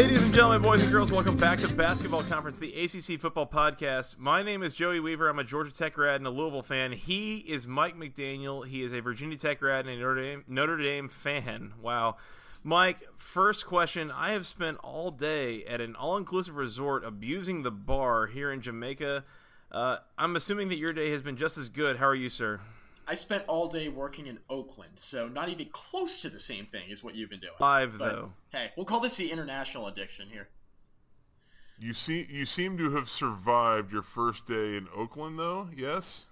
Ladies and gentlemen, boys and girls, welcome back to Basketball Conference, the ACC Football Podcast. My name is Joey Weaver. I'm a Georgia Tech grad and a Louisville fan. He is Mike McDaniel. He is a Virginia Tech grad and a Notre Dame, Notre Dame fan. Wow. Mike, first question. I have spent all day at an all inclusive resort abusing the bar here in Jamaica. Uh, I'm assuming that your day has been just as good. How are you, sir? I spent all day working in Oakland, so not even close to the same thing as what you've been doing. Live But, though. Hey, we'll call this the international addiction here. You see, you seem to have survived your first day in Oakland, though. Yes.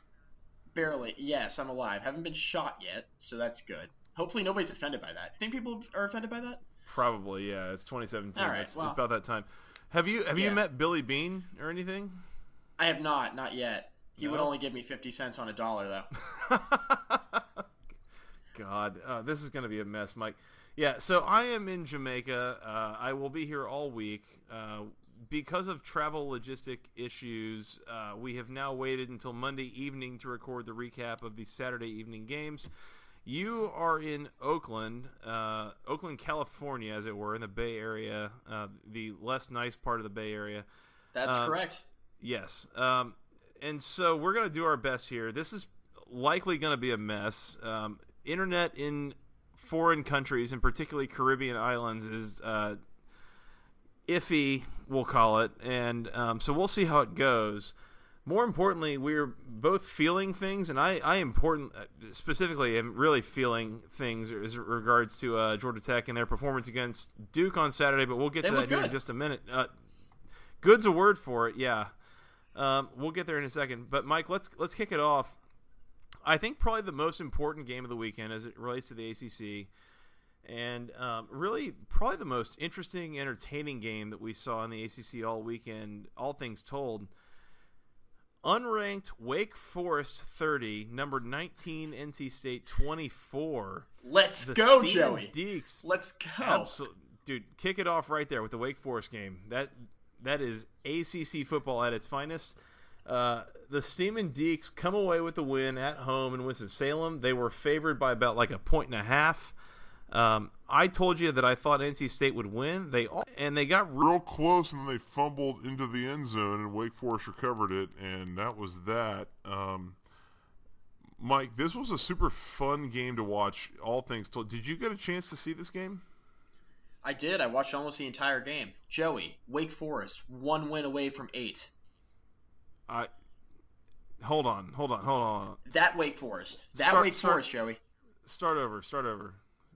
Barely. Yes, I'm alive. Haven't been shot yet, so that's good. Hopefully nobody's offended by that. Think people are offended by that? Probably, yeah. It's 2017. All right, it's, well- it's about that time. Have you have you met Billy Beane or anything? I have not, not yet. He would only give me 50 cents on a dollar, though. God, uh, this is going to be a mess, Mike. Yeah, so I am in Jamaica. Uh, I will be here all week. Uh, because of travel logistic issues, uh, we have now waited until Monday evening to record the recap of the Saturday evening games. You are in Oakland, uh, Oakland, California, as it were, in the Bay Area, uh, the less nice part of the Bay Area. That's correct. Yes. Um, and so we're going to do our best here. This is likely going to be a mess. Um, internet in foreign countries, and particularly Caribbean islands, is uh, iffy, we'll call it. And um, so we'll see how it goes. More importantly, we're both feeling things, and I, I important specifically am really feeling things as regards to uh, Georgia Tech and their performance against Duke on Saturday. But we'll get They to that here in just a minute. Uh, good's a word for it, yeah. Um, we'll get there in a second. But Mike, let's let's kick it off. I think probably the most important game of the weekend as it relates to the ACC, and um, really probably the most interesting, entertaining game that we saw in the ACC all weekend. All things told, unranked Wake Forest thirty, number nineteen NC State twenty four. Let's The go, Steven Joey. Deeks Let's go. Dude. Kick it off right there with the Wake Forest game. That that is ACC football at its finest. Uh, the Steeman Deacs come away with the win at home in Winston Salem. They were favored by about like a point and a half. Um, I told you that I thought NC State would win. They all, and they got real. Real close, and then they fumbled into the end zone, and Wake Forest recovered it, and that was that. Um, Mike, this was a super fun game to watch. All things told, did you get a chance to see this game? I did. I watched almost the entire game. Joey, Wake Forest, one win away from eight. I hold on, hold on, hold on. That Wake Forest. That Start- Wake start- Forest, Joey. Start over. Start over.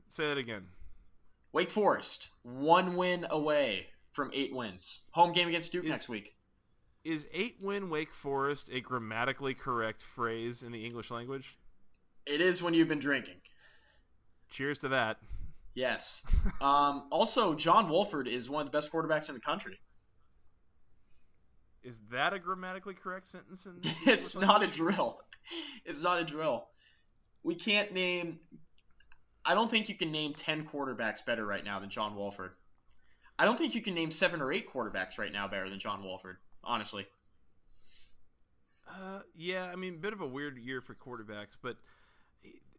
Say that again. Wake Forest, one win away from eight wins. Home game against Duke Is- next week. Is eight win Wake Forest a grammatically correct phrase in the English language? It is when you've been drinking. Cheers to that. Yes. um, also, John Wolford is one of the best quarterbacks in the country. Is that a grammatically correct sentence? In It's not a drill. It's not a drill. We can't name. I don't think you can name 10 quarterbacks better right now than John Wolford. I don't think you can name seven or eight quarterbacks right now better than John Wolford, honestly. Uh, yeah, I mean, a bit of a weird year for quarterbacks, but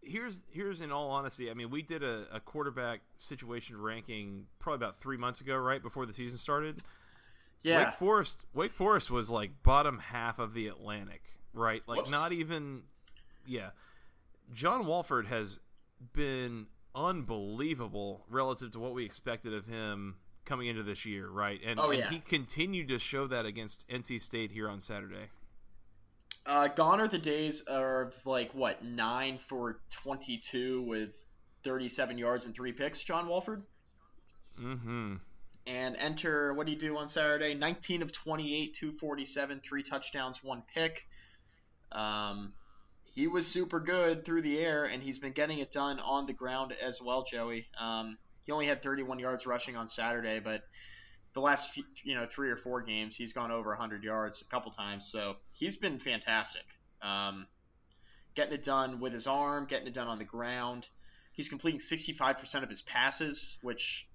here's here's in all honesty, I mean, we did a, a quarterback situation ranking probably about three months ago, right before the season started. Yeah. Wake Forest, Wake Forest was like bottom half of the Atlantic, right? Like Whoops. not even, yeah. John Wolford has been unbelievable relative to what we expected of him coming into this year, right? And, Oh, and he continued to show that against NC State here on Saturday. Uh, gone are the days of like what nine for twenty-two with thirty-seven yards and three picks. John Wolford. Mm-hmm. And enter what do you do on Saturday? 19 of 28, 247, three touchdowns, one pick. Um, he was super good through the air, and he's been getting it done on the ground as well, Joey. Um, he only had 31 yards rushing on Saturday, but the last few, you know three or four games he's gone over 100 yards a couple times, so he's been fantastic. Um, getting it done with his arm, getting it done on the ground. He's completing 65% of his passes, which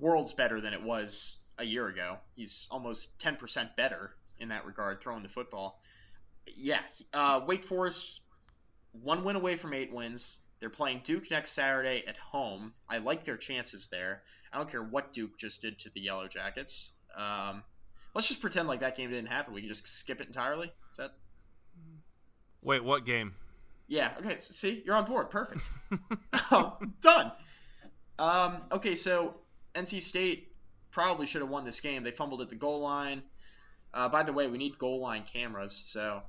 worlds better than it was a year ago. He's almost 10% better in that regard, throwing the football. Yeah, uh, Wake Forest, one win away from eight wins. They're playing Duke next Saturday at home. I like their chances there. I don't care what Duke just did to the Yellow Jackets. Um, let's just pretend like that game didn't happen. We can just skip it entirely. Is that? Wait, what game? Yeah. Okay. So, see, you're on board. Perfect. oh, done. Um, okay, so NC State probably should have won this game. They fumbled at the goal line. Uh, by the way, we need goal line cameras. So,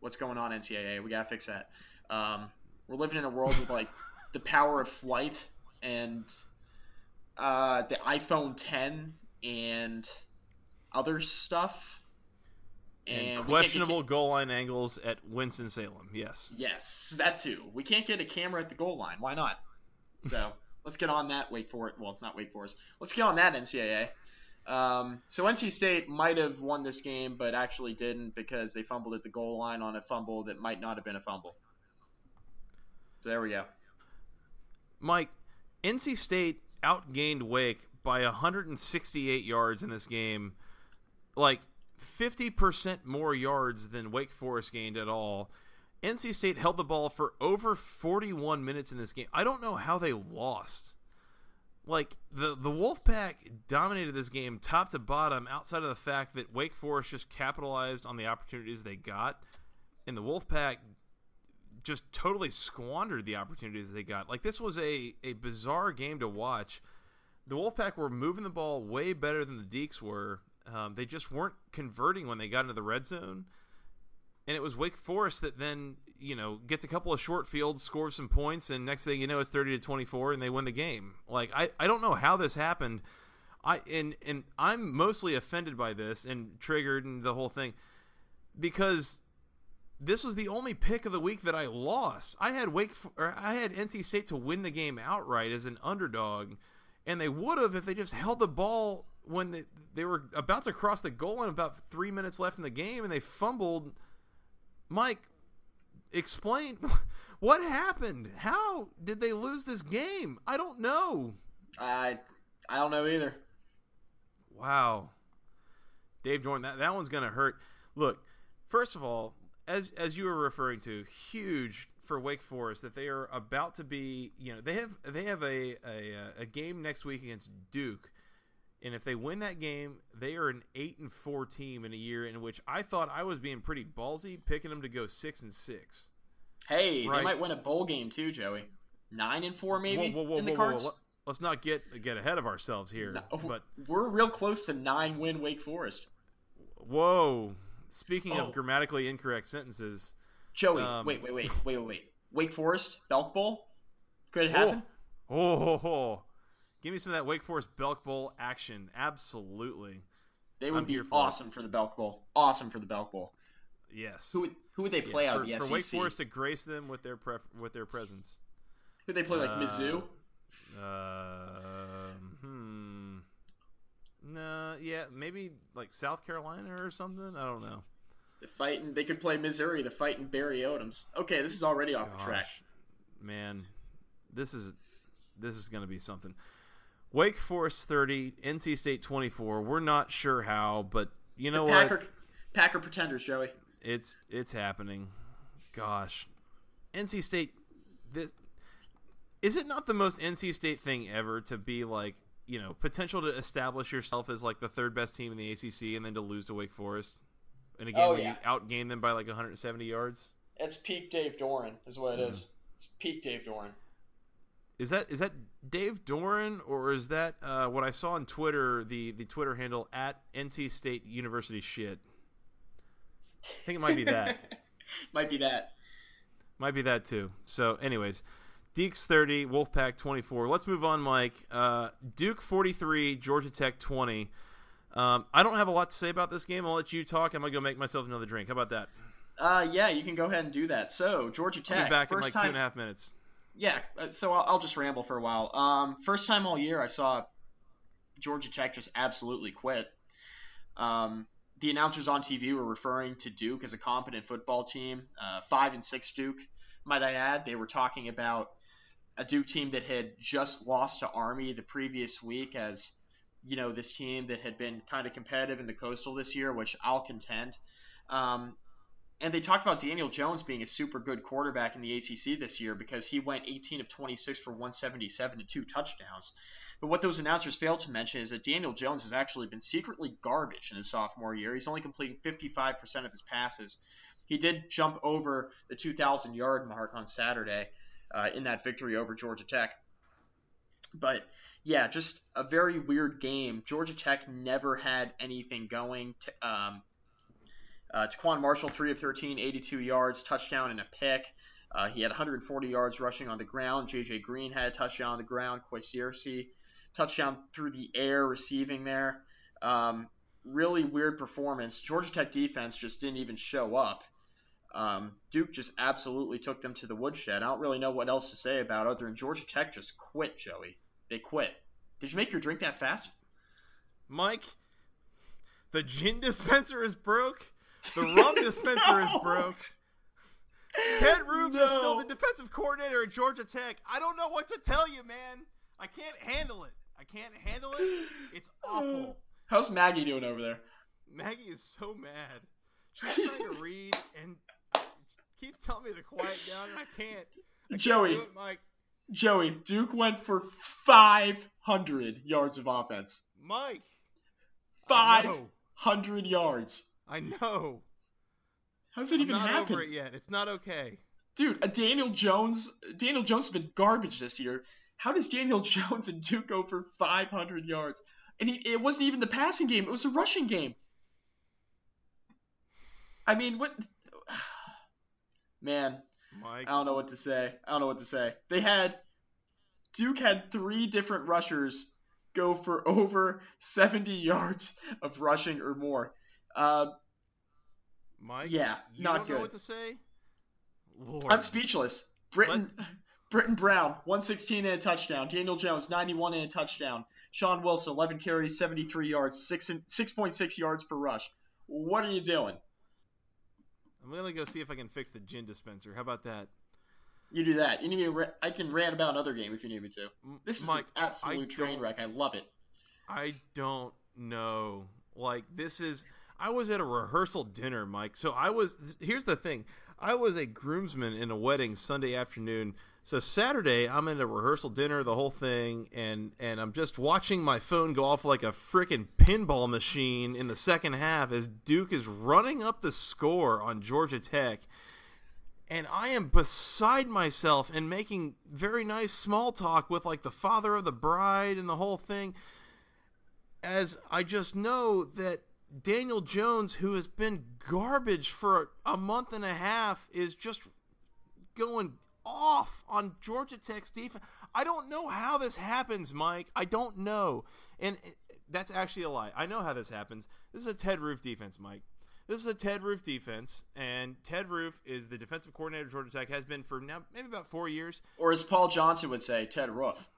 what's going on, NCAA? We gotta fix that. Um, we're living in a world with like the power of flight and uh, the iPhone 10 and other stuff. And, and questionable goal line angles at Winston Salem. Yes. Yes, that too. We can't get a camera at the goal line. Why not? So let's get on that. Wake Forest. Well, not Wake Forest. Let's get on that NCAA. Um, so NC State might have won this game, but actually didn't because they fumbled at the goal line on a fumble that might not have been a fumble. So there we go. Mike, NC State outgained Wake by 168 yards in this game. Like 50% more yards than Wake Forest gained at all. NC State held the ball for over 41 minutes in this game. I don't know how they lost. Like the the Wolfpack dominated this game top to bottom outside of the fact that Wake Forest just capitalized on the opportunities they got and the Wolfpack just totally squandered the opportunities they got. Like this was a a bizarre game to watch. The Wolfpack were moving the ball way better than the Deacs were. Um, they just weren't converting when they got into the red zone and it was Wake Forest that then you know gets a couple of short fields, scores some points, and next thing you know, it's thirty to twenty four, and they win the game. Like I, I don't know how this happened. I and and I'm mostly offended by this and triggered and the whole thing because this was the only pick of the week that I lost. I had Wake or I had NC State to win the game outright as an underdog, and they would have if they just held the ball when they, they were about to cross the goal line, about three minutes left in the game, and they fumbled Mike, explain what happened. How did they lose this game? I don't know. I I don't know either. Wow. Dave Doeren, that, that one's gonna hurt. Look, first of all, as as you were referring to, huge for Wake Forest that they are about to be. You know, they have they have a a, a game next week against Duke and if they win that game, they are an eight and four team in a year in which I thought I was being pretty ballsy, picking them to go six and six. Hey, right? they might win a bowl game too, Joey. Nine and four, maybe whoa, whoa, whoa, in the cards. Let's not get get ahead of ourselves here. No, but we're real close to nine win Wake Forest. Whoa! Speaking oh. of grammatically incorrect sentences, Joey, um, wait, wait, wait, wait, wait, Wake Forest Belk Bowl, could it happen? Oh, oh, oh, Give me some of that Wake Forest Belk Bowl action. Absolutely. They would I'm be awesome it. for the Belk Bowl. Awesome for the Belk Bowl. Yes. Who would who would they play yeah, out for, the SEC? For Wake Forest to grace them with their pref- with their presence. Who they play like Mizzou? Uh, hmm. No, yeah, maybe like South Carolina or something. I don't know. The fighting, they could play Missouri. The fighting Barry Odoms. Okay, this is already off Gosh, the track. Man, this is this is going to be something. Wake Forest 30, NC State 24. We're not sure how, but you know the Packer, what? Packer pretenders, Joey. It's it's happening. Gosh. NC State this is it not the most NC State thing ever to be like, you know, potential to establish yourself as like the third best team in the ACC and then to lose to Wake Forest? And again, oh, yeah. you outgain them by like 170 yards? It's peak Dave Doeren, is what it mm. is. It's peak Dave Doeren. Is that is that Dave Doeren or is that uh, what I saw on Twitter? The the Twitter handle at NC State University shit. I think it might be that. might be that. Might be that too. So, anyways, Deacs 30, Wolfpack 24. Let's move on, Mike. Uh, Duke 43, Georgia Tech 20. Um, I don't have a lot to say about this game. I'll let you talk. I'm gonna go make myself another drink. How about that? Uh, yeah, you can go ahead and do that. So Georgia Tech. I'll be back first in like time, two and a half minutes. Yeah, uh, so I'll, I'll just ramble for a while. Um, first time all year I saw Georgia Tech just absolutely quit. Um, the announcers on TV were referring to Duke as a competent football team, uh, five and six Duke, might I add. They were talking about a Duke team that had just lost to Army the previous week as you know this team that had been kind of competitive in the Coastal this year, which I'll contend. Um, and they talked about Daniel Jones being a super good quarterback in the ACC this year because he went 18 of 26 for 177 and two touchdowns. But what those announcers failed to mention is that Daniel Jones has actually been secretly garbage in his sophomore year. He's only completing 55% of his passes. He did jump over the 2,000 yard mark on Saturday uh, in that victory over Georgia Tech. But yeah, just a very weird game. Georgia Tech never had anything going. To, um, uh, TaQuon Marshall, 3 of 13, 82 yards, touchdown and a pick. Uh, he had 140 yards rushing on the ground. J.J. Green had a touchdown on the ground. Qua Searcy, touchdown through the air receiving there. Um, really weird performance. Georgia Tech defense just didn't even show up. Um, Duke just absolutely took them to the woodshed. I don't really know what else to say about it other than Georgia Tech just quit, Joey. They quit. Did you make your drink that fast? Mike, the gin dispenser is broke. The rum dispenser is broke. Ted Roof is still the defensive coordinator at Georgia Tech. I don't know what to tell you, man. I can't handle it. I can't handle it. It's awful. How's Maggie doing over there? Maggie is so mad. She's trying to read and keeps telling me to quiet down, and I can't. I can't Joey. it, Mike. Joey, Duke went for 500 yards of offense. Mike. I 500 yards. I know. How's that I'm even not happen? over it yet. It's not okay. Dude, a Daniel Jones, Daniel Jones has been garbage this year. How does Daniel Jones and Duke go for 500 yards? And he, it wasn't even the passing game; it was a rushing game. I mean, what? Man, Mike. I don't know what to say. I don't know what to say. They had Duke had three different rushers go for over 70 yards of rushing or more. Uh, Mike. yeah, you not don't know good. what to say. Lord. I'm speechless. Britton, Brittain Brown, 116 and a touchdown. Daniel Jones, 91 and a touchdown. Shaun Wilson, 11 carries, 73 yards, six and 6.6 yards per rush. What are you doing? I'm gonna go see if I can fix the gin dispenser. How about that? You do that. You need me? Ra- I can rant about another game if you need me to. This is an absolute I train wreck. I love it. I don't know. Like this is I was at a rehearsal dinner, Mike. So I was here's the thing. I was a groomsman in a wedding Sunday afternoon. So Saturday I'm in a rehearsal dinner, the whole thing, and and I'm just watching my phone go off like a freaking pinball machine in the second half as Duke is running up the score on Georgia Tech. And I am beside myself and making very nice small talk with like the father of the bride and the whole thing as I just know that Daniel Jones, who has been garbage for a month and a half, is just going off on Georgia Tech's defense. I don't know how this happens, Mike. I don't know. And it- that's actually a lie. I know how this happens. This is a Ted Roof defense, Mike. This is a Ted Roof defense, and Ted Roof is the defensive coordinator of Georgia Tech, has been for now maybe about four years. Or as Paul Johnson would say, Ted Roof.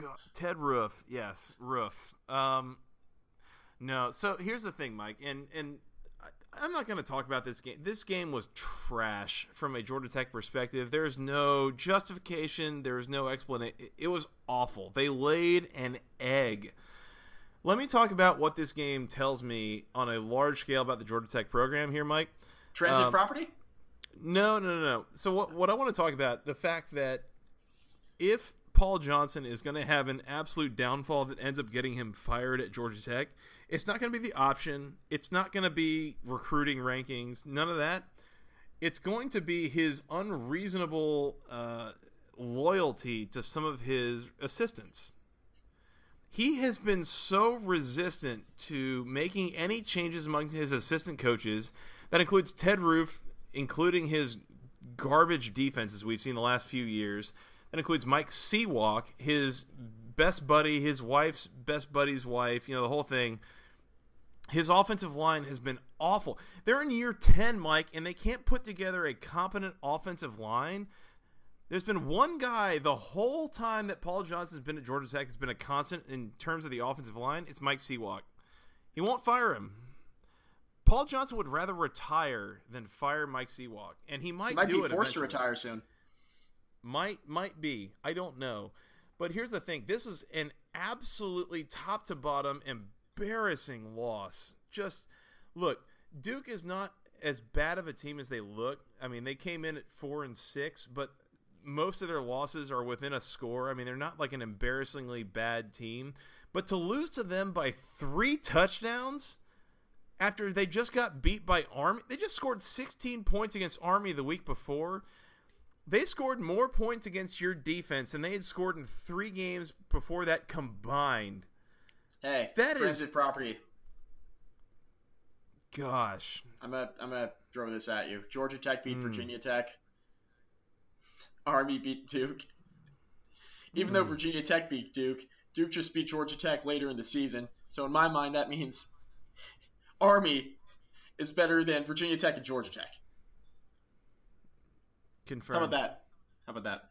God, Ted Roof, yes, Roof. Um, no, so here's the thing, Mike, and and I'm not going to talk about this game. This game was trash from a Georgia Tech perspective. There's no justification. There's no explanation. It, it was awful. They laid an egg. Let me talk about what this game tells me on a large scale about the Georgia Tech program here, Mike. Transit Um, property? No, no, no, no. So what what I want to talk about the fact that if Paul Johnson is going to have an absolute downfall that ends up getting him fired at Georgia Tech, it's not going to be the option. It's not going to be recruiting rankings. None of that. It's going to be his unreasonable uh, loyalty to some of his assistants. He has been so resistant to making any changes among his assistant coaches. That includes Ted Roof, including his garbage defenses we've seen the last few years. That includes Mike Sewak, his best buddy, his wife's best buddy's wife, you know, the whole thing. His offensive line has been awful. They're in year 10, Mike, and they can't put together a competent offensive line. There's been one guy the whole time that Paul Johnson's been at Georgia Tech has been a constant in terms of the offensive line. It's Mike Sewak. He won't fire him. Paul Johnson would rather retire than fire Mike Sewak, and he might, he might be forced eventually. to retire soon. Might might be. I don't know. But here's the thing. This is an absolutely top to bottom embarrassing loss. Just look, Duke is not as bad of a team as they look. I mean, they came in at 4 and 6, but most of their losses are within a score. I mean, they're not like an embarrassingly bad team, but to lose to them by 3 touchdowns after they just got beat by Army, they just scored 16 points against Army the week before. They scored more points against your defense than they had scored in three games before that combined. Hey, that is property. Gosh. I'm gonna I'm gonna throw this at you. Georgia Tech beat Hmm. Virginia Tech. Army beat Duke. Even though Hmm. Virginia Tech beat Duke, Duke just beat Georgia Tech later in the season. So in my mind, that means Army is better than Virginia Tech and Georgia Tech. Confirmed. How about that? How about that?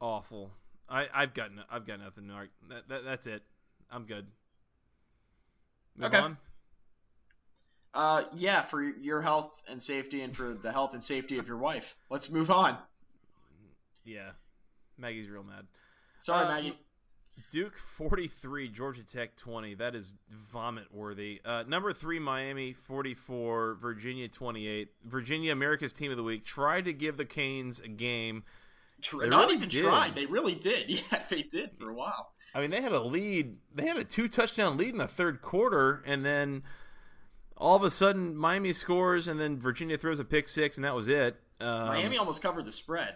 Awful. I, I've got no, I've got nothing. Mark. That, that, that's it. I'm good. Move Okay. on. Uh, yeah, for your health and safety, and for the health and safety of your wife. Let's move on. Yeah. Maggie's real mad. Sorry, Uh, Maggie. Duke 43, Georgia Tech 20. That is vomit worthy. Uh, number three, Miami 44, Virginia 28. Virginia, America's Team of the Week, tried to give the Canes a game. They Not really even did. tried. They really did. Yeah, they did for a while. I mean, they had a lead. They had a two touchdown lead in the third quarter, and then all of a sudden, Miami scores, and then Virginia throws a pick six, and that was it. Um, Miami almost covered the spread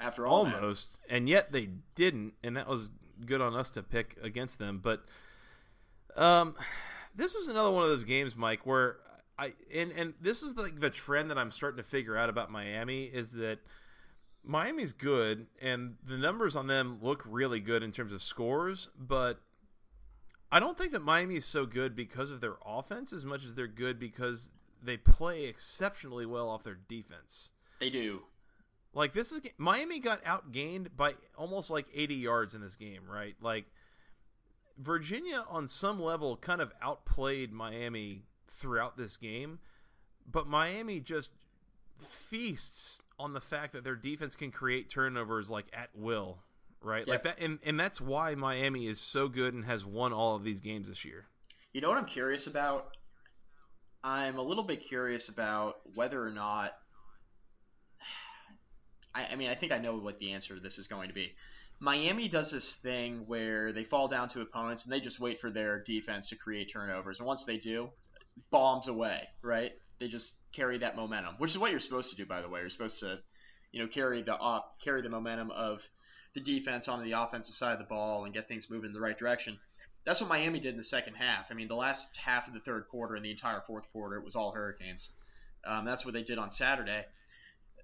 after all that. almost, and yet they didn't, and that was good on us to pick against them. But um, this is another one of those games, Mike, where I and and this is like the trend that I'm starting to figure out about Miami is that Miami's good, and the numbers on them look really good in terms of scores, but. I don't think that Miami is so good because of their offense as much as they're good because they play exceptionally well off their defense. They do. Like this is Miami got outgained by almost like 80 yards in this game, right? Like Virginia on some level kind of outplayed Miami throughout this game, but Miami just feasts on the fact that their defense can create turnovers like at will, right? Like that and and that's why Miami is so good and has won all of these games this year. You know what I'm curious about? I'm a little bit curious about whether or not. I, I mean, I think I know what the answer to this is going to be. Miami does this thing where they fall down to opponents and they just wait for their defense to create turnovers, and once they do, bombs away, right? They just carry that momentum, which is what you're supposed to do, by the way. You're supposed to, you know, carry the op, carry the momentum of the defense onto the offensive side of the ball and get things moving in the right direction. That's what Miami did in the second half. I mean, the last half of the third quarter and the entire fourth quarter, it was all Hurricanes. Um, that's what they did on Saturday.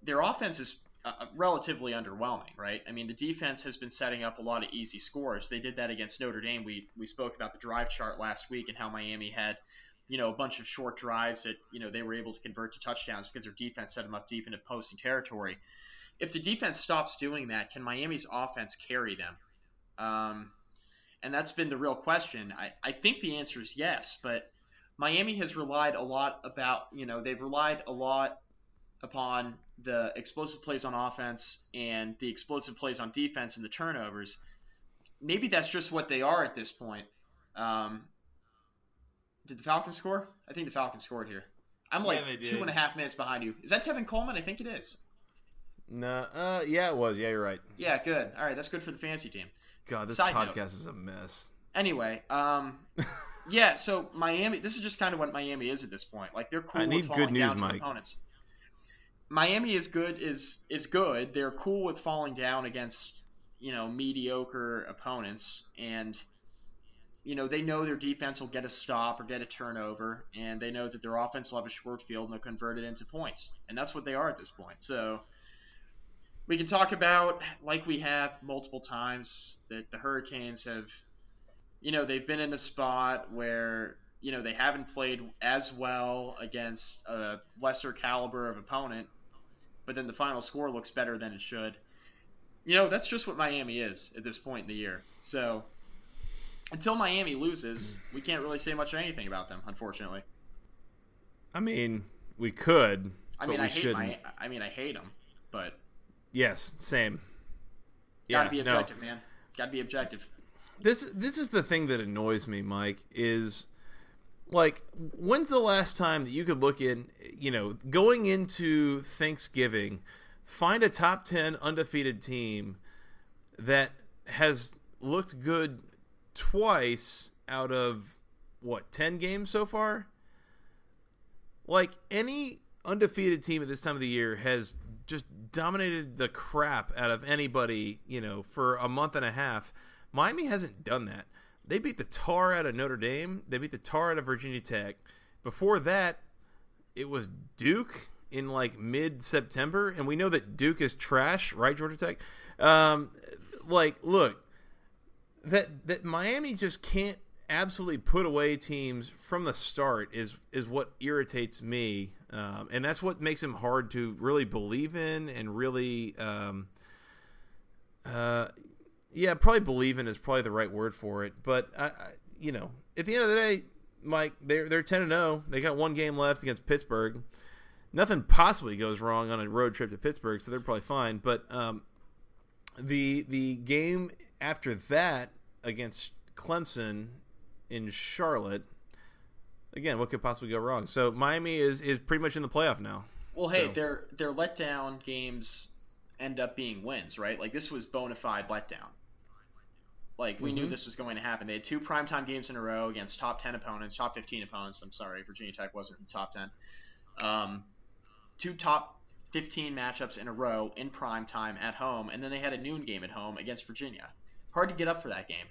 Their offense is uh, relatively underwhelming, right? I mean, the defense has been setting up a lot of easy scores. They did that against Notre Dame. We we spoke about the drive chart last week and how Miami had, you know, a bunch of short drives that you know they were able to convert to touchdowns because their defense set them up deep into posting territory. If the defense stops doing that, can Miami's offense carry them? Um, and that's been the real question. I, I think the answer is yes, but Miami has relied a lot about, you know, they've relied a lot upon the explosive plays on offense and the explosive plays on defense and the turnovers. Maybe that's just what they are at this point. Um, did the Falcons score? I think the Falcons scored here. I'm like Yeah, they two did. and a half minutes behind you. Is that Tevin Coleman? I think it is. No, uh, yeah, it was. Yeah, you're right. Yeah, good. All right, that's good for the fantasy team. God, this Side note. podcast is a mess. Anyway, um, yeah. So Miami, this is just kind of what Miami is at this point. Like they're cool I need with falling good news, down to Mike. opponents. Miami is good is is good. They're cool with falling down against you know mediocre opponents, and you know they know their defense will get a stop or get a turnover, and they know that their offense will have a short field and they'll convert it into points, and that's what they are at this point. So we can talk about, like we have multiple times, that the Hurricanes have, you know, they've been in a spot where, you know, they haven't played as well against a lesser caliber of opponent, but then the final score looks better than it should. You know, that's just what Miami is at this point in the year. So until Miami loses, we can't really say much of anything about them, unfortunately. I mean, we could. I mean, I hate shouldn't. my. I mean, I hate them, but yes, same. Gotta be objective, no. man. Gotta be objective. This this is the thing that annoys me, Mike. Is like when's the last time that you could look in? You know, going into Thanksgiving, find a top ten undefeated team that has looked good twice out of what ten games so far. Like any undefeated team at this time of the year has just dominated the crap out of anybody, you know, for a month and a half. Miami hasn't done that. They beat the tar out of Notre Dame. They beat the tar out of Virginia Tech. Before that, it was Duke in like mid September, and we know that Duke is trash, right? Georgia Tech. Um, like, look, that that Miami just can't absolutely put away teams from the start is is what irritates me, um, and that's what makes him hard to really believe in and really, um, uh, yeah, probably believing is probably the right word for it. But I, I you know, at the end of the day, Mike, they're they're ten and zero. Oh. They got one game left against Pittsburgh. Nothing possibly goes wrong on a road trip to Pittsburgh, so they're probably fine. But um, the the game after that against Clemson in Charlotte. Again, what could possibly go wrong? So Miami is is pretty much in the playoff now. Well, hey, so. their their letdown games end up being wins, right? Like this was bona fide letdown. Like we mm-hmm. knew this was going to happen. They had two primetime games in a row against top ten opponents, top fifteen opponents. I'm sorry, Virginia Tech wasn't in the top ten. Um, two top 15 matchups in a row in prime time at home, and then they had a noon game at home against Virginia. Hard to get up for that game.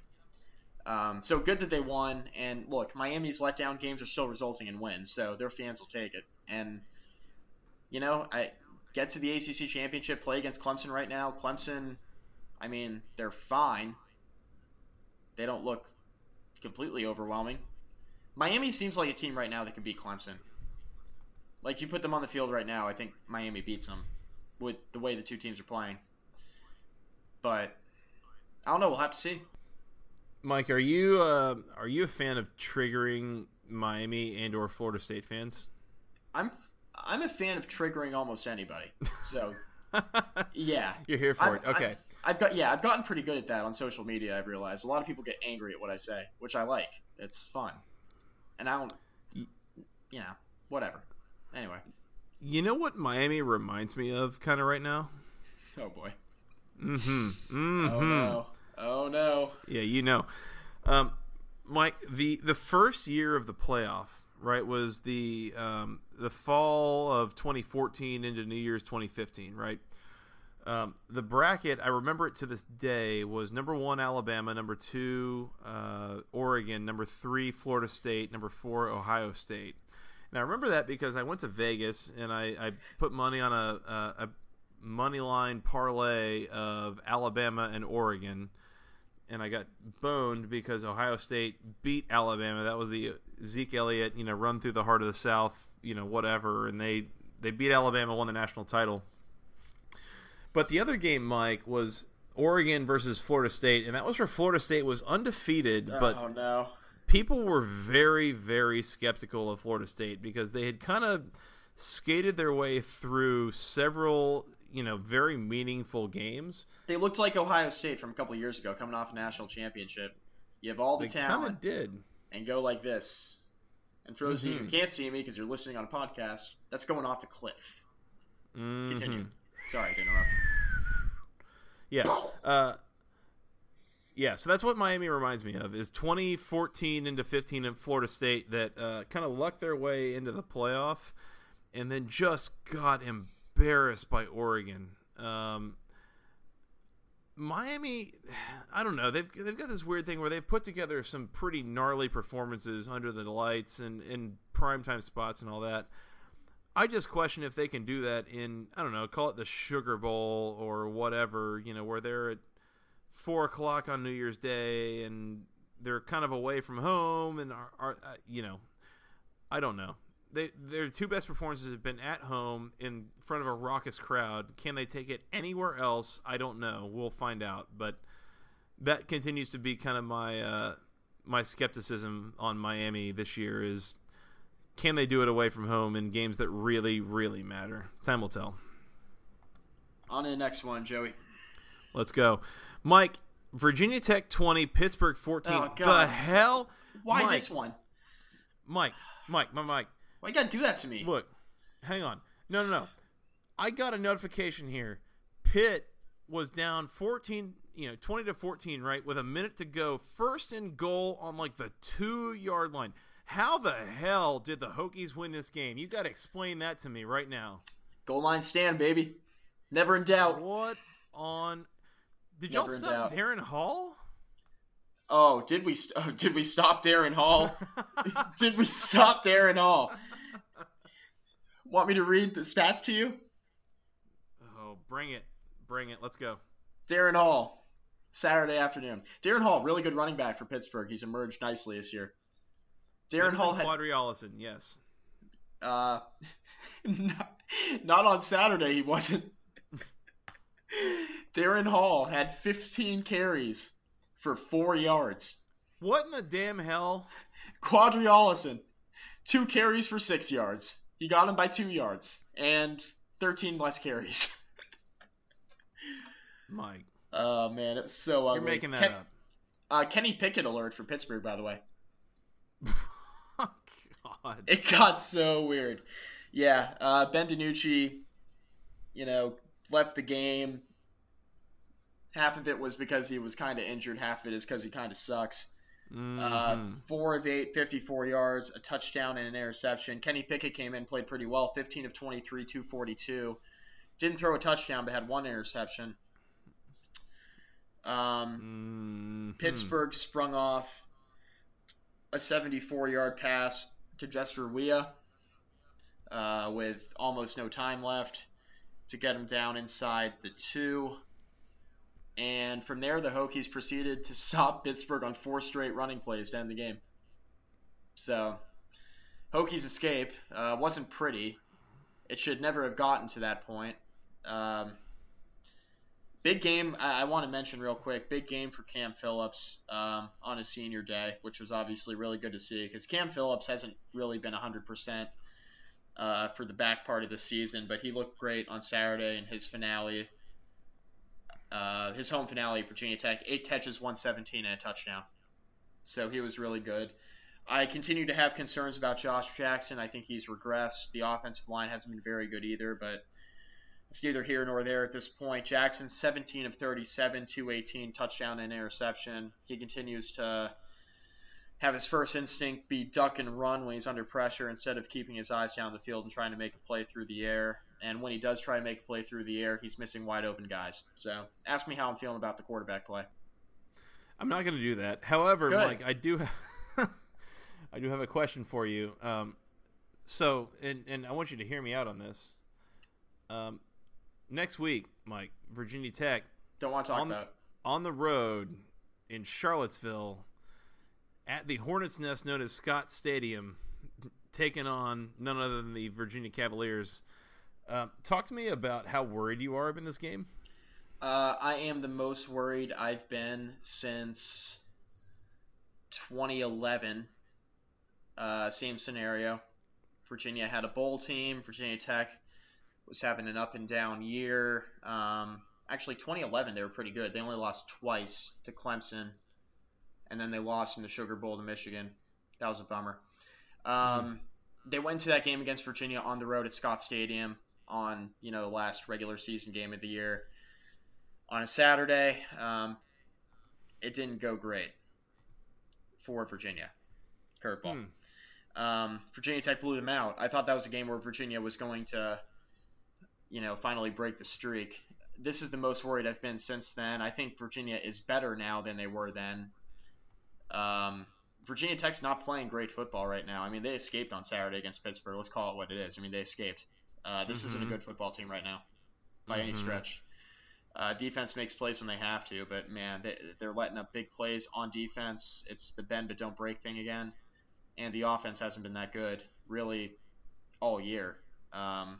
Um, so good that they won. And look, Miami's letdown games are still resulting in wins, so their fans will take it. And you know, I get to the ACC championship, play against Clemson right now. Clemson, I mean, they're fine. They don't look completely overwhelming. Miami seems like a team right now that can beat Clemson. Like you put them on the field right now, I think Miami beats them with the way the two teams are playing. But I don't know. We'll have to see. Mike, are you uh, are you a fan of triggering Miami and or Florida State fans? I'm I'm a fan of triggering almost anybody. So yeah, you're here for I've, it. Okay, I've, got yeah, I've gotten pretty good at that on social media. I've realized a lot of people get angry at what I say, which I like. It's fun, and I don't, you know, whatever. Anyway, you know what Miami reminds me of, kind of right now. Oh boy. Mm-hmm. mm-hmm. Oh no. Oh no. Yeah, you know, um, Mike. The the first year of the playoff, right, was the um, the fall of 2014 into New Year's 2015, right. Um, the bracket, I remember it to this day, was number one Alabama, number two uh, Oregon, number three Florida State, number four Ohio State. And I remember that because I went to Vegas and I, I put money on a, a, a money line parlay of Alabama and Oregon and I got boned because Ohio State beat Alabama. That was the Zeke Elliott, you know, run through the heart of the South, you know, whatever, and they they beat Alabama, won the national title. But the other game, Mike, was Oregon versus Florida State, and that was where Florida State was undefeated, oh, but no. people were very, very skeptical of Florida State because they had kind of skated their way through several you know very meaningful games. They looked like Ohio State from a couple years ago, coming off a national championship. You have all the they talent, did, and go like this. And for those mm-hmm. of you who can't see me because you're listening on a podcast, that's going off the cliff. Mm-hmm. Continue. Sorry to interrupt. Yeah. Uh, yeah, so that's what Miami reminds me of is 2014 into 15 in Florida State that uh, kind of lucked their way into the playoff and then just got embarrassed by Oregon. Um, Miami, I don't know. They've they've got this weird thing where they've put together some pretty gnarly performances under the lights and in primetime spots and all that. I just question if they can do that in I don't know, call it the Sugar Bowl or whatever, you know, where they're at four o'clock on New Year's Day and they're kind of away from home and are, are uh, you know, I don't know. They their two best performances have been at home in front of a raucous crowd. Can they take it anywhere else? I don't know. We'll find out, but that continues to be kind of my uh, my skepticism on Miami this year is can they do it away from home in games that really, really matter? Time will tell. On to the next one, Joey. Let's go. Mike, Virginia Tech 20, Pittsburgh 14. Oh, the hell? Why Mike, this one? Mike, Mike, my Mike. Why you gotta do that to me? Look, hang on. No, no, no. I got a notification here. Pitt was down 14, you know, 20 to 14, right, with a minute to go. First and goal on like the two yard line. How the hell did the Hokies win this game? You got to explain that to me right now. Goal line stand, baby. Never in doubt. What on. Did y'all stop doubt. Darrin Hall? Oh, did we st- oh, did we stop Darrin Hall? did we stop Darrin Hall? Want me to read the stats to you? Oh, bring it. Bring it. Let's go. Darrin Hall, Saturday afternoon. Darrin Hall, really good running back for Pittsburgh. He's emerged nicely this year. Darrin Hall had Qadree Ollison, yes. uh, not, not on Saturday. He wasn't. Darrin Hall had 15 carries for four yards. What in the damn hell? Qadree Ollison, two carries for six yards. He got him by two yards and 13 less carries. Mike, Oh man, it's so ugly. you're making that Ken- up. Uh, Kenny Pickett alert for Pittsburgh, by the way. God. It got so weird. Yeah, uh, Ben DiNucci, you know, left the game. Half of it was because he was kind of injured. Half of it is because he kind of sucks. Uh, Mhm. four of eight, 54 yards, a touchdown, and an interception. Kenny Pickett came in, played pretty well, 15 of 23, 242. Didn't throw a touchdown, but had one interception. Um, Mhm. Pittsburgh sprung off a 74 yard pass to Jester Weah uh, with almost no time left to get him down inside the two. And from there, the Hokies proceeded to stop Pittsburgh on four straight running plays to end the game. So, Hokies escape uh, wasn't pretty. It should never have gotten to that point. Um, big game. I, I want to mention real quick. Big game for Cam Phillips um, on his senior day, which was obviously really good to see because Cam Phillips hasn't really been 100% uh, for the back part of the season, but he looked great on Saturday in his finale. Uh, his home finale at Virginia Tech, eight catches, 117, and a touchdown. So he was really good. I continue to have concerns about Josh Jackson. I think he's regressed. The offensive line hasn't been very good either, but it's neither here nor there at this point. Jackson, 17 of 37, 218, touchdown and interception. He continues to have his first instinct be duck and run when he's under pressure instead of keeping his eyes down the field and trying to make a play through the air. And when he does try to make a play through the air, he's missing wide open guys. So ask me how I'm feeling about the quarterback play. I'm not going to do that. However, Good. Mike, I do have I do have a question for you. Um, so, and and I want you to hear me out on this. Um, next week, Mike, Virginia Tech Don't want to talk On- about on the road in Charlottesville at the Hornets Nest known as Scott Stadium, taking on none other than the Virginia Cavaliers. Um, talk to me about how worried you are in this game. Uh, I am the most worried I've been since 2011. Uh, same scenario. Virginia had a bowl team. Virginia Tech was having an up and down year. Um, actually, 2011 they were pretty good. They only lost twice to Clemson, and then they lost in the Sugar Bowl to Michigan. That was a bummer. Um, They went to that game against Virginia on the road at Scott Stadium on you know the last regular season game of the year on a Saturday. Um, it didn't go great for Virginia. Curveball. Hmm. Um, Virginia Tech blew them out. I thought that was a game where Virginia was going to, you know, finally break the streak. This is the most worried I've been since then. I think Virginia is better now than they were then. Um, Virginia Tech's not playing great football right now. I mean, they escaped on Saturday against Pittsburgh. Let's call it what it is. I mean, they escaped. Uh, this mm-hmm. isn't a mm-hmm. good football team right now, by mm-hmm. any stretch. Uh, defense makes plays when they have to, but man, they, they're letting up big plays on defense. It's the bend but don't break thing again, and the offense hasn't been that good really all year. Um,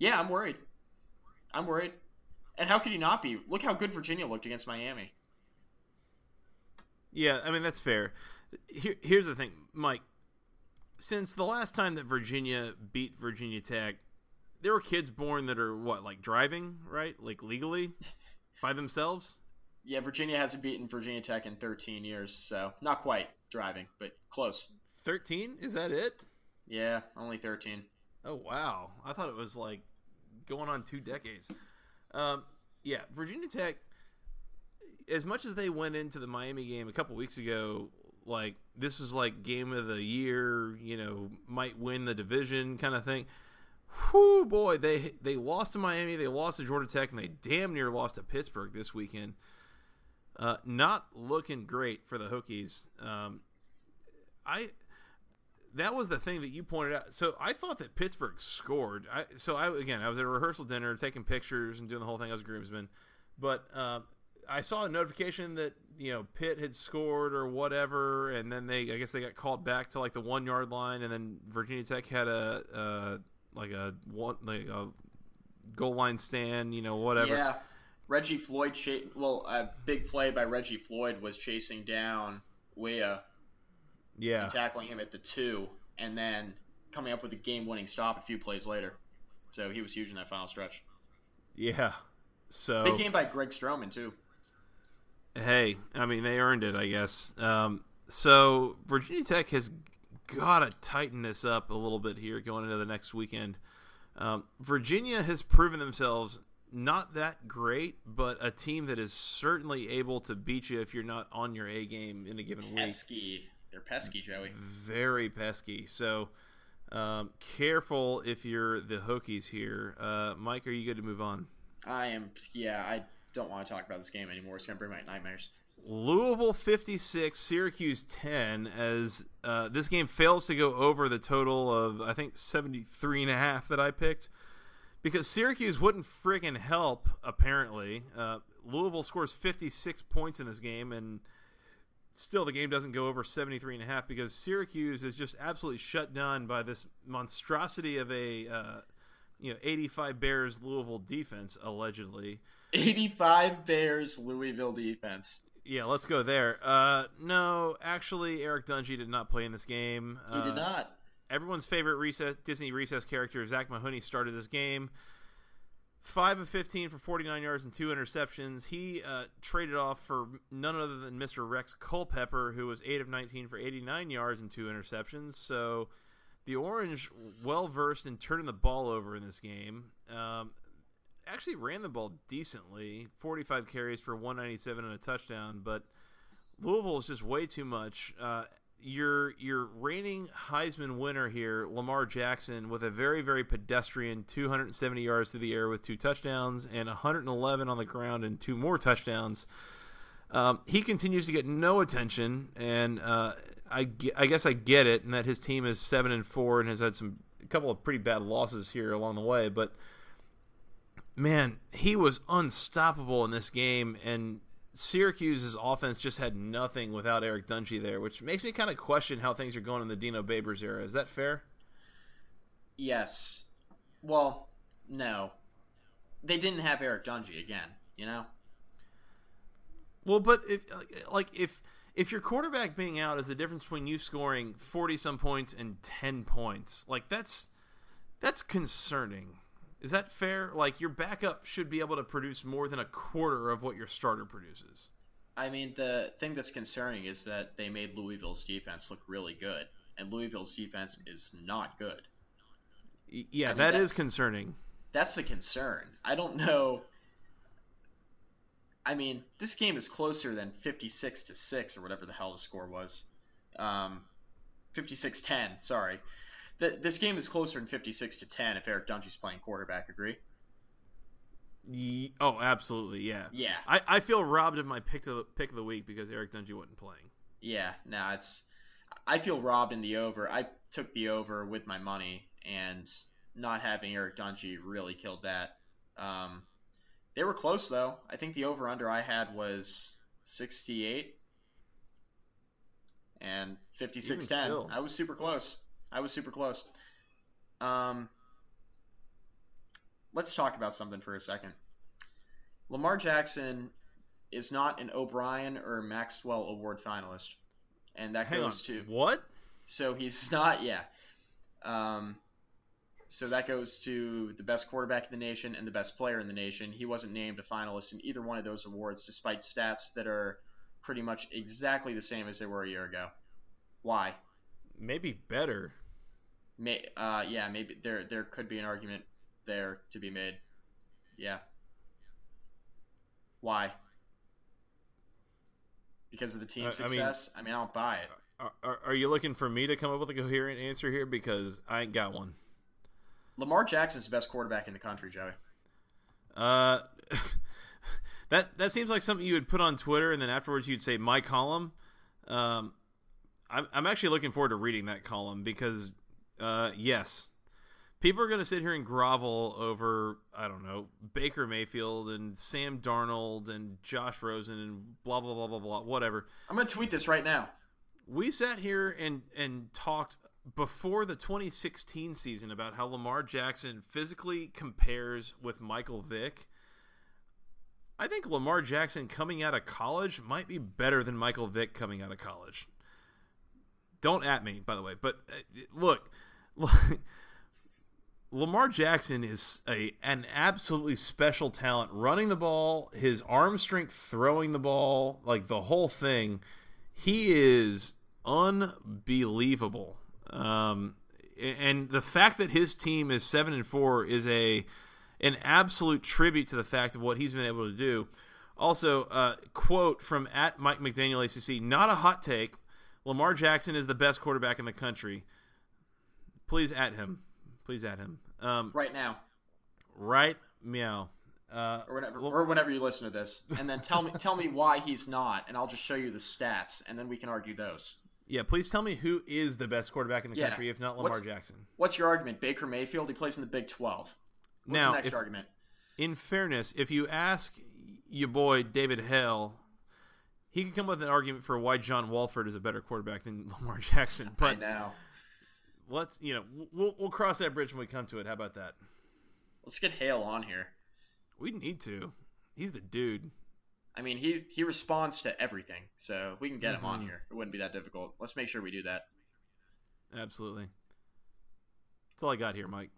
yeah, I'm worried. I'm worried. And how could you not be? Look how good Virginia looked against Miami. Yeah, I mean that's fair. Here, here's the thing, Mike. Since the last time that Virginia beat Virginia Tech, there were kids born that are what, like driving, right? Like legally by themselves. Yeah, Virginia hasn't beaten Virginia Tech in 13 years, so not quite driving, but close. 13? Is that it? Yeah, only 13. Oh wow! I thought it was like going on two decades. Um, yeah, Virginia Tech. As much as they went into the Miami game a couple weeks ago, like this is like game of the year, you know, might win the division kind of thing. Whoo boy, they they lost to Miami, they lost to Georgia Tech, and they damn near lost to Pittsburgh this weekend. Uh, not looking great for the Hokies. Um, I that was the thing that you pointed out. So I thought that Pittsburgh scored. I, so I again, I was at a rehearsal dinner, taking pictures and doing the whole thing. I was a groomsman, but um, I saw a notification that you know Pitt had scored or whatever, and then they, I guess they got called back to like the one yard line, and then Virginia Tech had a uh, like a one like a goal line stand, you know, whatever. Yeah, Reggie Floyd. Cha- well, a big play by Reggie Floyd was chasing down Weah yeah. tackling him at the two, and then coming up with a game-winning stop a few plays later. So he was huge in that final stretch. Yeah. So big game by Greg Stroman too. Hey, I mean they earned it, I guess. Um, so Virginia Tech has got to tighten this up a little bit here going into the next weekend. Um, Virginia has proven themselves not that great, but a team that is certainly able to beat you if you're not on your A game in a given week. They're pesky, Joey. Very pesky. So um, careful if you're the Hokies here. Uh, Mike, are you good to move on? I am. Yeah, I don't want to talk about this game anymore. It's going to bring my nightmares. Louisville 56, Syracuse 10, as uh, this game fails to go over the total of, I think, 73 and a half that I picked. Because Syracuse wouldn't friggin' help, apparently. Uh, Louisville scores 56 points in this game, and still the game doesn't go over 73 and a half because Syracuse is just absolutely shut down by this monstrosity of a uh, you know 85 Bears Louisville defense allegedly. 85 Bears Louisville defense. Yeah let's go there. Uh, no actually Eric Dungey did not play in this game. He did uh, not. everyone's favorite recess Disney recess character Zach Mahoney started this game Five of 15 for 49 yards and two interceptions. He uh, traded off for none other than Mr. Rex Culpepper, who was 8 of 19 for 89 yards and two interceptions. So the Orange, well versed in turning the ball over in this game, um, actually ran the ball decently 45 carries for 197 and a touchdown, but Louisville is just way too much. Uh, your your reigning Heisman winner here, Lamar Jackson, with a very very pedestrian 270 yards through the air with two touchdowns and 111 on the ground and two more touchdowns. Um, he continues to get no attention, and uh, I, I guess I get it, and that his team is seven and four and has had some a couple of pretty bad losses here along the way, but man, he was unstoppable in this game, and Syracuse's offense just had nothing without Eric Dungey there, which makes me kind of question how things are going in the Dino Babers era. Is that fair? Yes. Well, no. They didn't have Eric Dungey again, you know? Well, but if like if if your quarterback being out is the difference between you scoring 40 some points and 10 points, like that's that's concerning. Is that fair? Like your backup should be able to produce more than a quarter of what your starter produces. I mean, the thing that's concerning is that they made Louisville's defense look really good, and Louisville's defense is not good. Yeah, I mean, that is concerning. That's the concern. I don't know. I mean, this game is closer than 56 to 6 or whatever the hell the score was. Um, 56-10, sorry this game is closer than 56 to 10 if Eric Dungey's playing quarterback. Agree? oh, absolutely, yeah. Yeah. I, I feel robbed of my pick of the, pick of the week because Eric Dungey wasn't playing. Yeah, no, nah, it's. I feel robbed in the over. I took the over with my money, and not having Eric Dungey really killed that. Um, they were close though. I think the over under I had was 68 and 56-10. I was super close. I was super close. Um, let's talk about something for a second. Lamar Jackson is not an O'Brien or Maxwell Award finalist, and that Hang goes on. to what? So he's not. Yeah. Um, so that goes to the best quarterback in the nation and the best player in the nation. He wasn't named a finalist in either one of those awards, despite stats that are pretty much exactly the same as they were a year ago. Why? Maybe better. May, uh, yeah, maybe there there could be an argument there to be made. Yeah. Why? Because of the team I- I mean- success? I mean, I don't buy it. Are, are, are you looking for me to come up with a coherent answer here? Because I ain't got one. Lamar Jackson's the best quarterback in the country, Joey. Uh, that that seems like something you would put on Twitter, and then afterwards you'd say my column. Um, I'm I'm actually looking forward to reading that column because, uh, yes, people are going to sit here and grovel over I don't know Baker Mayfield and Sam Darnold and Josh Rosen and blah blah blah blah blah whatever. I'm going to tweet this right now. We sat here and and talked before the 2016 season about how Lamar Jackson physically compares with Michael Vick. I think Lamar Jackson coming out of college might be better than Michael Vick coming out of college. Don't at me, by the way. But uh, look, Lamar Jackson is a an absolutely special talent running the ball, his arm strength throwing the ball, like the whole thing. He is unbelievable. Um, and the fact that his team is seven and four is a an absolute tribute to the fact of what he's been able to do. Also, uh, quote from at Mike McDaniel ACC: Not a hot take. Lamar Jackson is the best quarterback in the country. Please at him. Please at him. Um, right now. Right, meow. Uh, or whenever, or whenever you listen to this, and then tell me tell me why he's not, and I'll just show you the stats, and then we can argue those. Yeah, please tell me who is the best quarterback in the Yeah. country, if not Lamar What's- Jackson. What's your argument? Baker Mayfield, he plays in the Big 12. What's Now, the next if- argument? In fairness, if you ask your boy David Hale, he could come with an argument for why John Wolford is a better quarterback than Lamar Jackson. I But know. Let's, you know, we'll we'll cross that bridge when we come to it. How about that? Let's get Hale on here. We need to. He's the dude. I mean, he he responds to everything, so we can get him on Mhm. here. It wouldn't be that difficult. Let's make sure we do that. Absolutely. That's all I got here, Mike.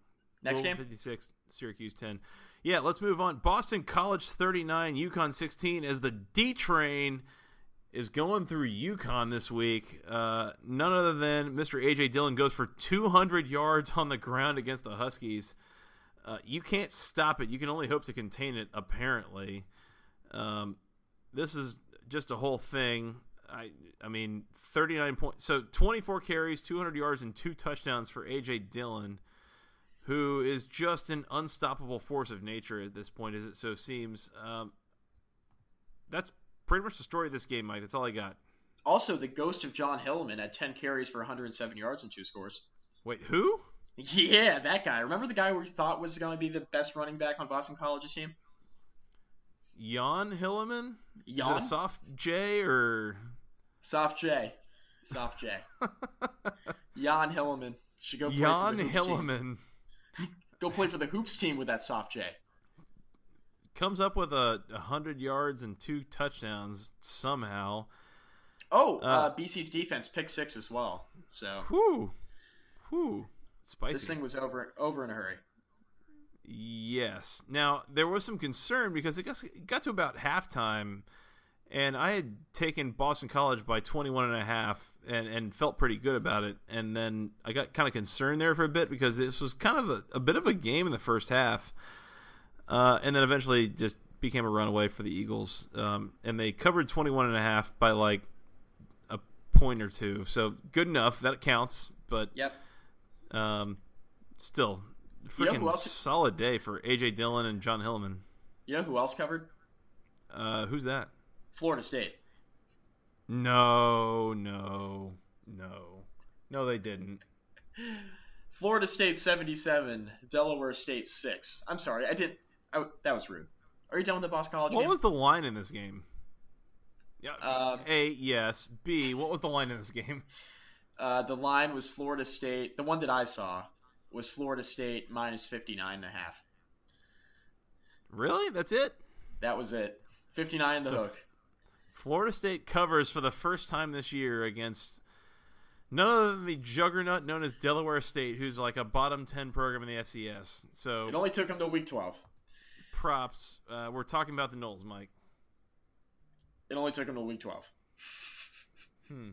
Next Louisville game? 56, Syracuse 10. Yeah, let's move on. Boston College 39, UConn 16 as the D train is going through UConn this week. Uh, none other than Mr. AJ Dillon goes for 200 yards on the ground against the Huskies. Uh, you can't stop it. You can only hope to contain it, apparently. Um, this is just a whole thing. I I mean, 39 points. So 24 carries, 200 yards, and two touchdowns for AJ Dillon, who is just an unstoppable force of nature at this point, as it so seems. Um, that's pretty much the story of this game, Mike. That's all I got. Also, the ghost of John Hilliman had 10 carries for 107 yards and two scores. Wait, who? Yeah, that guy. Remember the guy we thought was going to be the best running back on Boston College's team? Jan Hilliman? Is Jan? a soft J or? Soft J. Soft J. Jan Hilliman. Should go play Jan for the Hoops team. Hilliman Go play for the Hoops team with that Soft J. comes up with a, a hundred yards and two touchdowns somehow. Oh, uh, Uh, BC's defense pick six as well. So Whew, whew, spicy. this thing was over over in a hurry. Yes. Now there was some concern because it got, it got to about halftime, and I had taken Boston College by 21 and a half and, and felt pretty good about it. And then I got kind of concerned there for a bit because this was kind of a, a bit of a game in the first half, uh, and then eventually just became a runaway for the Eagles. Um, and they covered 21 and a half by like a point or two. So good enough. That counts. But Yep. um, still, You know freaking solid day for AJ Dillon and John Hilliman. You know who else covered? Uh, who's that? Florida State. No, no, no, no. They didn't. Florida State 77, Delaware State 6. I'm sorry, I didn't. I, that was rude. Are you done with the Boston College What game? was the line in this game? Yeah. Um, A yes. B. What was the line in this game? Uh, the line was Florida State. The one that I saw was Florida State minus 59 and a half. Really? That's it? That was it. 59 in the So hook. Florida State covers for the first time this year against none other than the juggernaut known as Delaware State, who's like a bottom 10 program in the FCS. So It only took them to week 12. Props. Uh, we're talking about the Noles, Mike. It only took them to week 12. Hmm.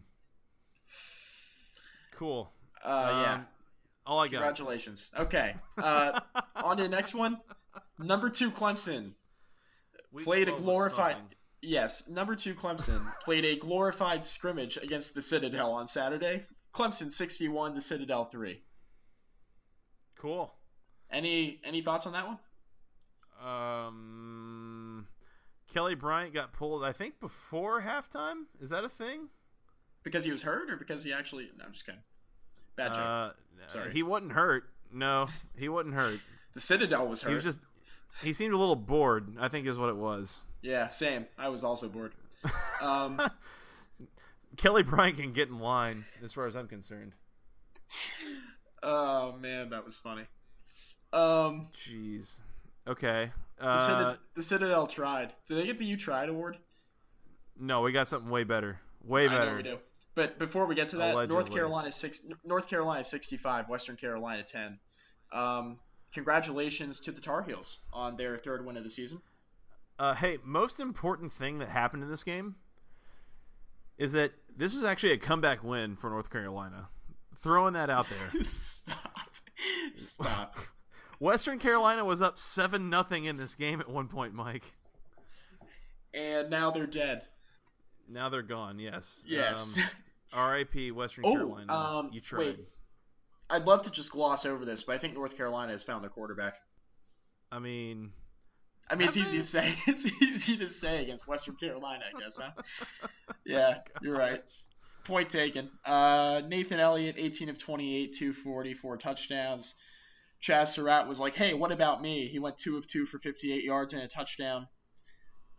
Cool. Uh, yeah. Um, All I got. Congratulations. Okay. Uh, on to the next one. Number two Clemson. Week played a glorified- Yes, number two Clemson played a glorified scrimmage against the Citadel on Saturday. Clemson 61, the Citadel 3. Cool. Any any thoughts on that one? Um, Kelly Bryant got pulled, I think, before halftime. Is that a thing? Because he was hurt or because he actually No, I'm just kidding. Bad joke. Uh, Sorry. He wasn't hurt. No, he wasn't hurt. the Citadel was hurt. He was just. He seemed a little bored. I think is what it was. Yeah, same. I was also bored. Um, Kelly Bryant can get in line, as far as I'm concerned. oh man, that was funny. Um, Jeez. Okay. the, Uh, Citadel, the Citadel tried. Did they get the You tried award? no, we got something way better. Way better. we do. But before we get to that, North Carolina six, North Carolina 65, Western Carolina 10. Um, congratulations to the Tar Heels on their third win of the season. Uh, hey, most important thing that happened in this game is that this is actually a comeback win for North Carolina. Throwing that out there. Stop. Stop. Western Carolina was up seven nothing in this game at one point, Mike. And now they're dead. Now they're gone. Yes. Yes. Um, R.I.P. Western Oh, Carolina. um, you tried. wait. I'd love to just gloss over this, but I think North Carolina has found their quarterback. I mean, I mean, it's easy to say. It's easy to say against Western Carolina, I guess, huh? yeah, you're right. Point taken. Uh, Nathan Elliott, 18 of 28, 240, four touchdowns. Chaz Surratt was like, "Hey, what about me?" He went two of two for 58 yards and a touchdown.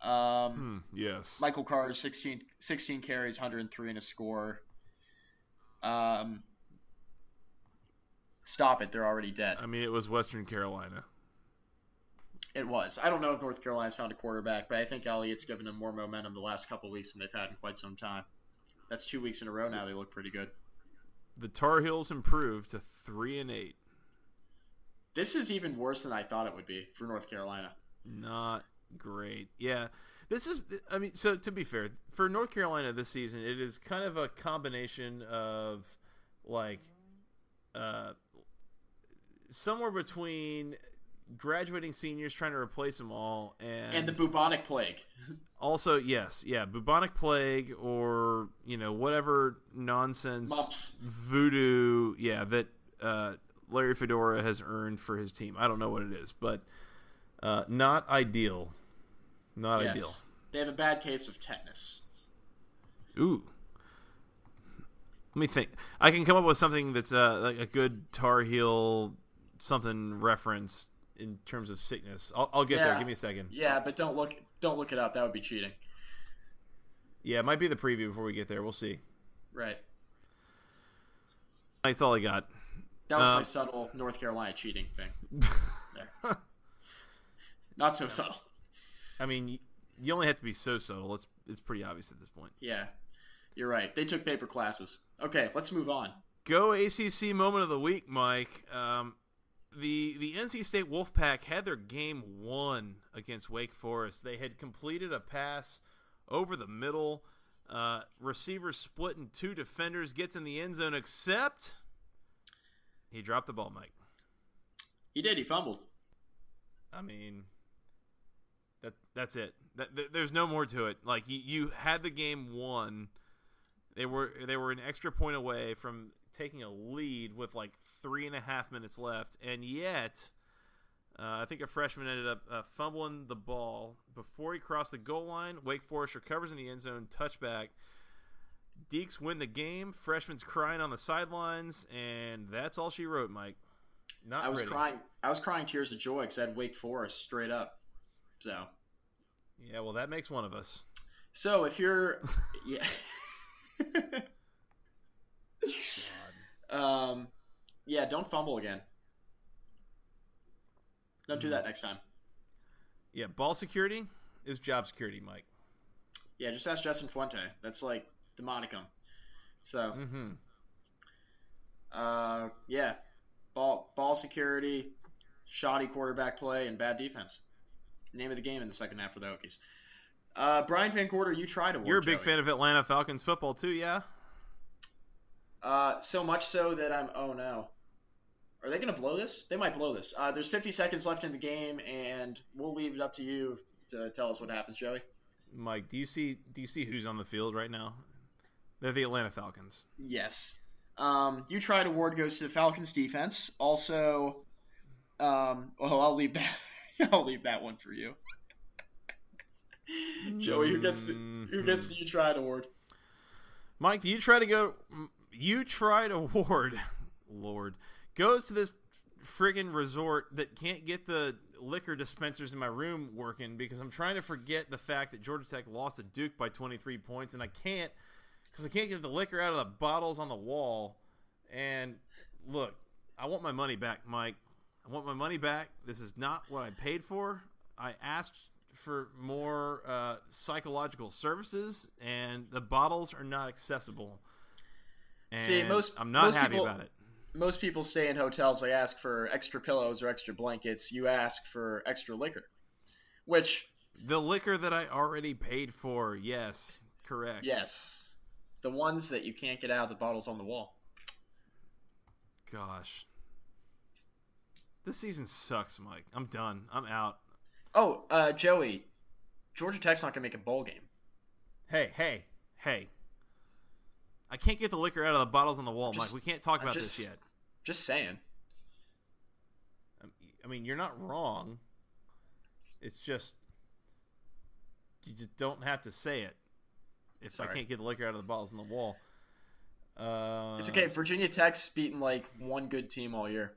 Um, Hmm, yes. Michael Carter, 16, 16 carries, 103 and a score. Um, stop it. They're already dead. I mean, it was Western Carolina. It was. I don't know if North Carolina's found a quarterback, but I think Elliott's given them more momentum the last couple weeks than they've had in quite some time. That's two weeks in a row now. They look pretty good. The Tar Heels improved to three and eight. This is even worse than I thought it would be for North Carolina. Not great. Yeah. This is, I mean, so to be fair, for North Carolina this season, it is kind of a combination of like uh, somewhere between graduating seniors trying to replace them all and, And the bubonic plague. also, yes, yeah, bubonic plague or, you know, whatever nonsense Mumps. voodoo, yeah, that uh, Larry Fedora has earned for his team. I don't know what it is, but uh, not ideal. Not yes. They have a bad case of tetanus. Ooh. Let me think. I can come up with something that's uh, like a good Tar Heel something reference in terms of sickness. I'll, I'll get there. Give me a second. Yeah, but don't look don't look it up. That would be cheating. Yeah, it might be the preview before we get there. We'll see. Right. That's all I got. That was my subtle North Carolina cheating thing. There. Not so subtle. I mean, you only have to be so subtle. It's it's pretty obvious at this point. Yeah. You're right. They took paper classes. Okay, let's move on. Go ACC moment of the week, Mike. Um, the the NC State Wolfpack had their game won against Wake Forest. They had completed a pass over the middle. Uh, receiver split in two defenders, gets in the end zone, except he dropped the ball, Mike. He did. He fumbled. I mean, that that's it. That, th- there's no more to it. Like you, you had the game won. They were they were an extra point away from taking a lead with like three and a half minutes left, and yet uh, I think a freshman ended up uh, fumbling the ball before he crossed the goal line. Wake Forest recovers in the end zone, touchback. Deacs win the game. Freshman's crying on the sidelines, and that's all she wrote, Mike. Not I was pretty. crying. I was crying tears of joy because I had Wake Forest straight up. So, Yeah, well, that makes one of us. so if you're, yeah. um, yeah, don't fumble again. Don't do that next time. Yeah, ball security is job security, Mike. Yeah, just ask Justin Fuente. That's like the monicum. So, Mm-hmm. uh, yeah, ball ball security, shoddy quarterback play, and bad defense. Name of the game in the second half for the Hokies. Uh, Brian VanGorder, you tried to. You're a big fan of Atlanta Falcons football too, yeah? Uh, so much so that I'm. Oh no. Are they going to blow this? They might blow this. Uh, there's 50 seconds left in the game, and we'll leave it up to you to tell us what happens, Joey. Mike, do you see do you see who's on the field right now? They're the Atlanta Falcons. Yes. Um, you tried award goes to the Falcons defense. Also, um, well, I'll leave that. I'll leave that one for you. Joey, who gets the who gets the you tried award? Mike, do you try to go? You tried award, Lord, goes to this friggin' resort that can't get the liquor dispensers in my room working because I'm trying to forget the fact that Georgia Tech lost to Duke by 23 points, and I can't because I can't get the liquor out of the bottles on the wall. And look, I want my money back, Mike. I want my money back. This is not what I paid for. I asked for more uh, psychological services, and the bottles are not accessible. And See, most- I'm not most happy people- about it. Most people stay in hotels. They ask for extra pillows or extra blankets. You ask for extra liquor, which The liquor that I already paid for, yes, correct. yes, the ones that you can't get out of the bottles on the wall. Gosh, this season sucks, Mike. I'm done. I'm out. Oh, uh, Joey, Georgia Tech's not gonna make a bowl game. Hey, hey, hey. I can't get the liquor out of the bottles on the wall, Just- Mike. We can't talk I'm about just- this yet. Just saying. I mean, you're not wrong. It's just you just don't have to say it. If I can't get the liquor out of the bottles on the wall, uh, It's okay. Virginia Tech's beaten like one good team all year,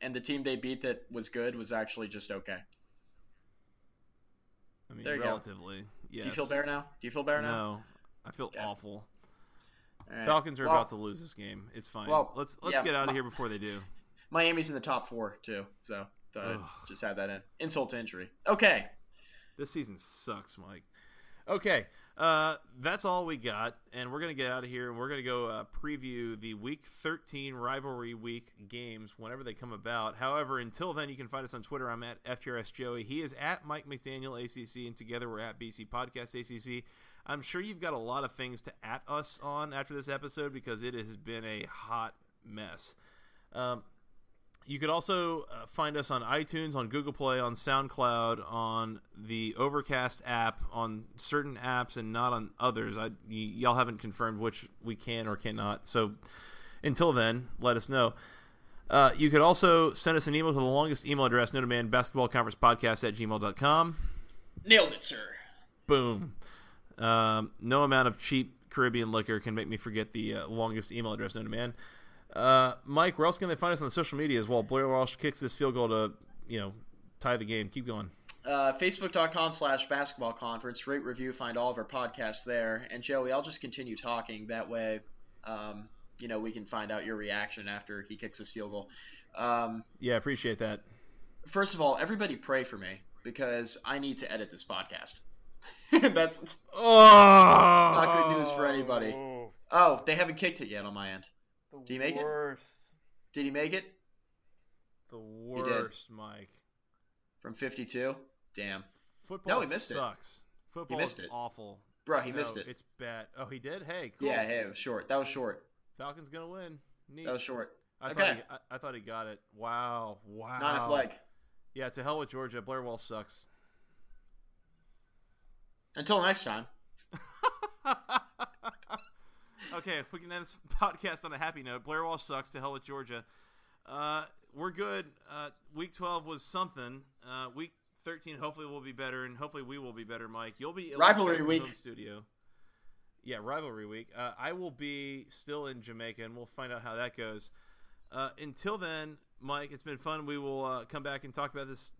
and the team they beat that was good was actually just okay. I mean, there you go. relatively. Yes. Do you feel better now? Do you feel better now? No, I feel Okay. awful. Right. Falcons are Well, about to lose this game. It's fine. well, let's let's yeah, get out of here before they do. Miami's in the top four too, so thought I'd Ugh. just add that in. Insult to injury. Okay. This season sucks, Mike. Okay, uh, that's all we got, and we're gonna get out of here, and we're gonna go uh, preview the Week 13 rivalry week games whenever they come about. However, until then, you can find us on Twitter. I'm at FTRS Joey. He is at Mike McDaniel ACC, and together we're at BC Podcast ACC. I'm sure you've got a lot of things to at us on after this episode because it has been a hot mess. Um, you could also uh, find us on iTunes, on Google Play, on SoundCloud, on the Overcast app, on certain apps, and not on others. I, y- y'all haven't confirmed which we can or cannot. So until then, let us know. Uh, you could also send us an email to the longest email address known to man, basketball conference podcast at gmail.com. Nailed it, sir. Boom. Um, no amount of cheap Caribbean liquor can make me forget the uh, longest email address known to man. Uh, Mike, where else can they find us on the social media as well? Blair Walsh kicks this field goal to, you know, tie the game. Keep going. Uh, Facebook.com slash basketball conference. Rate, review, find all of our podcasts there. And Joey, I'll just continue talking. That way, um, you know, we can find out your reaction after he kicks his field goal. Um, Yeah, appreciate that. first of all, everybody pray for me because I need to edit this podcast. That's Oh, Not good news for anybody. oh, they haven't kicked it yet on my end. Did he make it? worst. Did he make it The worst, Mike. from 52? Damn, Football No, he missed it. sucks. Football missed is it. awful. bro, he No, missed it. It's bad. Oh, he did. Hey, cool. Yeah, hey, it was short. That was short. Falcons gonna win. Neat. That was short. I okay. thought he, I, I thought he got it. Wow. Wow. Not enough leg. Yeah, to hell with Georgia. Blair Walsh sucks. Until next time. okay, we can end this podcast on a happy note, Blair Walsh sucks. To hell with Georgia. Uh, we're good. Uh, week 12 was something. Uh, week 13 hopefully will be better, and hopefully we will be better, Mike. You'll be Rivalry week. studio. Yeah, rivalry week. Uh, I will be still in Jamaica, and we'll find out how that goes. Uh, until then, Mike, it's been fun. We will uh, come back and talk about this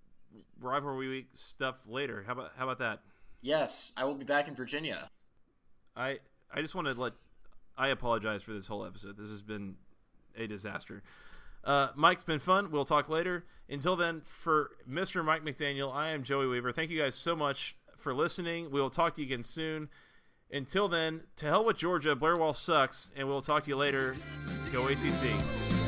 rivalry week stuff later. How about how about that? Yes, I will be back in Virginia. I I just want to let I apologize for this whole episode. This has been a disaster. Uh, Mike's been fun. We'll talk later. Until then, for Mr. Mike McDaniel, I am Joey Weaver. Thank you guys so much for listening. We will talk to you again soon. Until then, to hell with Georgia. Blair Walsh sucks, and we'll talk to you later. Go ACC.